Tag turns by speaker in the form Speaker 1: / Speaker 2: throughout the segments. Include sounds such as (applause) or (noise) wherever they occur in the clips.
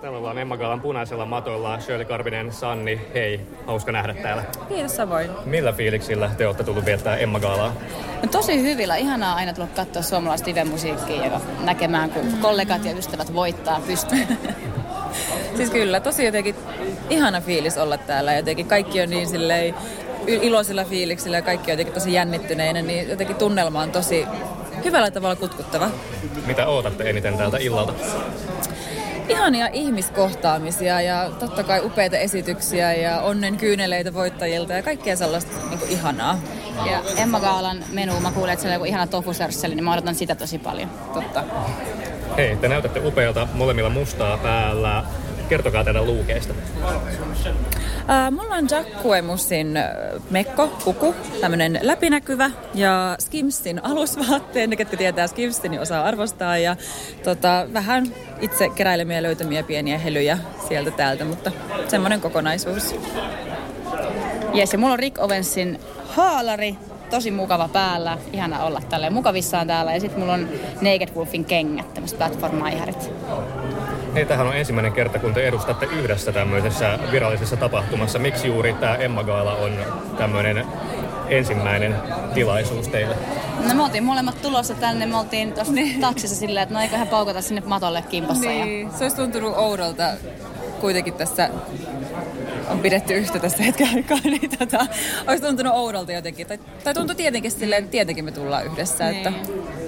Speaker 1: Täällä ollaan Emma Galan punaisella matolla. Shirley Karvinen, Sanni, hei, hauska nähdä täällä.
Speaker 2: Kiitos samoin.
Speaker 1: Millä fiiliksillä te olette tullut viettää Emma Galaa?
Speaker 2: No, tosi hyvillä. Ihanaa aina tulla katsoa suomalaista live-musiikkia ja näkemään, kun kollegat ja ystävät voittaa pystyyn. (laughs)
Speaker 3: siis kyllä, tosi jotenkin ihana fiilis olla täällä. Jotenkin kaikki on niin silleen iloisilla fiiliksillä ja kaikki on jotenkin tosi jännittyneinä, niin jotenkin tunnelma on tosi hyvällä tavalla kutkuttava.
Speaker 1: Mitä ootatte eniten täältä illalta?
Speaker 3: Ihania ihmiskohtaamisia ja totta kai upeita esityksiä ja onnen kyyneleitä voittajilta ja kaikkea sellaista niin kuin ihanaa.
Speaker 2: Ja Emma Gaalan menu, mä kuulen, että siellä on joku ihana tofusörsseli, niin mä odotan sitä tosi paljon.
Speaker 3: Totta.
Speaker 1: Hei, te näytätte upealta molemmilla mustaa päällä. Kertokaa teidän luukeista.
Speaker 3: Äh, mulla on Jacquemusin mekko, puku, tämmönen läpinäkyvä ja Skimsin alusvaatteen, ketkä tietää Skimsin, niin osaa arvostaa ja tota, vähän itse keräilemiä löytämiä pieniä helyjä sieltä täältä, mutta semmoinen kokonaisuus.
Speaker 2: Yes, ja mulla on Rick Owensin haalari, tosi mukava päällä, ihana olla tälleen mukavissaan täällä. Ja sitten mulla on Naked Wolfin kengät, tämmöiset platformaiharit.
Speaker 1: Hei, tähän on ensimmäinen kerta, kun te edustatte yhdessä tämmöisessä virallisessa tapahtumassa. Miksi juuri tämä Emma Gaala on tämmöinen ensimmäinen tilaisuus teille?
Speaker 2: No me oltiin molemmat tulossa tänne, me oltiin tuossa niin. taksissa silleen, että no eiköhän paukata sinne matolle kimpassa.
Speaker 3: Niin, ja... se olisi tuntunut oudolta kuitenkin tässä on pidetty yhtä tässä hetken aikaa, (laughs) niin tota, olisi tuntunut oudolta jotenkin. Tai, tai tuntui tietenkin silleen, että tietenkin me tullaan yhdessä. Niin. Että,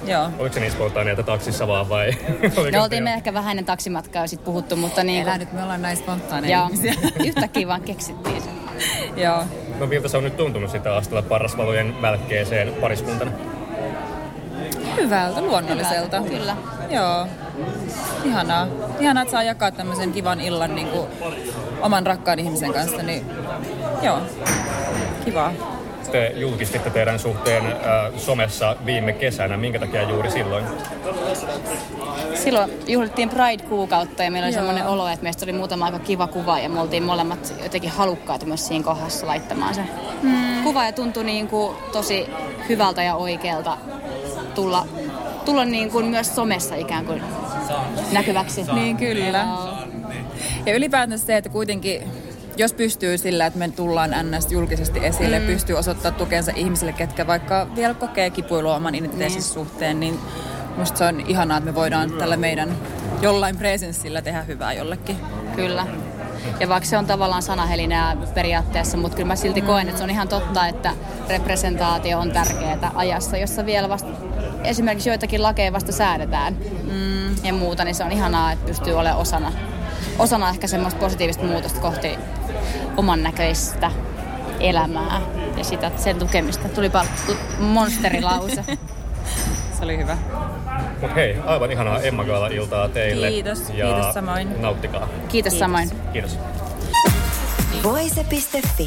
Speaker 3: joo.
Speaker 1: Oliko se niin spontaania, taksissa vaan vai? (laughs)
Speaker 2: no oltiin me ehkä vähän ennen taksimatkaa sitten puhuttu, mutta niin
Speaker 3: kuin... nyt me ollaan näin spontaaneja ihmisiä. (laughs)
Speaker 2: Yhtäkkiä vaan keksittiin se. (laughs)
Speaker 3: joo.
Speaker 1: No miltä se on nyt tuntunut sitä astella parasvalojen välkkeeseen pariskuntana?
Speaker 3: Hyvältä, luonnolliselta.
Speaker 2: Hyvältä, kyllä.
Speaker 3: Joo. Ihanaa. Ihanaa, että saa jakaa tämmöisen kivan illan niin kuin oman rakkaan ihmisen kanssa, niin joo, kiva.
Speaker 1: Te julkistitte teidän suhteen äh, somessa viime kesänä. Minkä takia juuri silloin?
Speaker 2: Silloin juhlittiin Pride-kuukautta ja meillä oli semmoinen olo, että meistä oli muutama aika kiva kuva ja me oltiin molemmat jotenkin halukkaita myös siinä kohdassa laittamaan se hmm. kuva ja tuntui niin kuin tosi hyvältä ja oikealta tulla, tulla niin kuin myös somessa ikään kuin näkyväksi.
Speaker 3: Niin kyllä. Ja ylipäätään se, että kuitenkin jos pystyy sillä, että me tullaan NS julkisesti esille, mm. pystyy osoittaa tukensa ihmisille, ketkä vaikka vielä kokee kipuilua oman identiteetin niin. suhteen, niin musta se on ihanaa, että me voidaan tällä meidän jollain presenssillä tehdä hyvää jollekin.
Speaker 2: Kyllä. Ja vaikka se on tavallaan sanahelinää periaatteessa, mutta kyllä mä silti koen, että se on ihan totta, että representaatio on tärkeää ajassa, jossa vielä vasta esimerkiksi joitakin lakeja vasta säädetään mm. ja muuta, niin se on ihanaa, että pystyy olemaan osana, osana ehkä semmoista positiivista muutosta kohti oman näköistä elämää ja sitä, sen tukemista. Tuli monsterilause. (laughs)
Speaker 3: se oli hyvä.
Speaker 1: Mut hei, aivan ihanaa Emma Gaala-iltaa teille.
Speaker 3: Kiitos, ja kiitos samoin.
Speaker 1: nauttikaa.
Speaker 2: Kiitos, kiitos. samoin.
Speaker 1: Kiitos.
Speaker 4: Voise.fi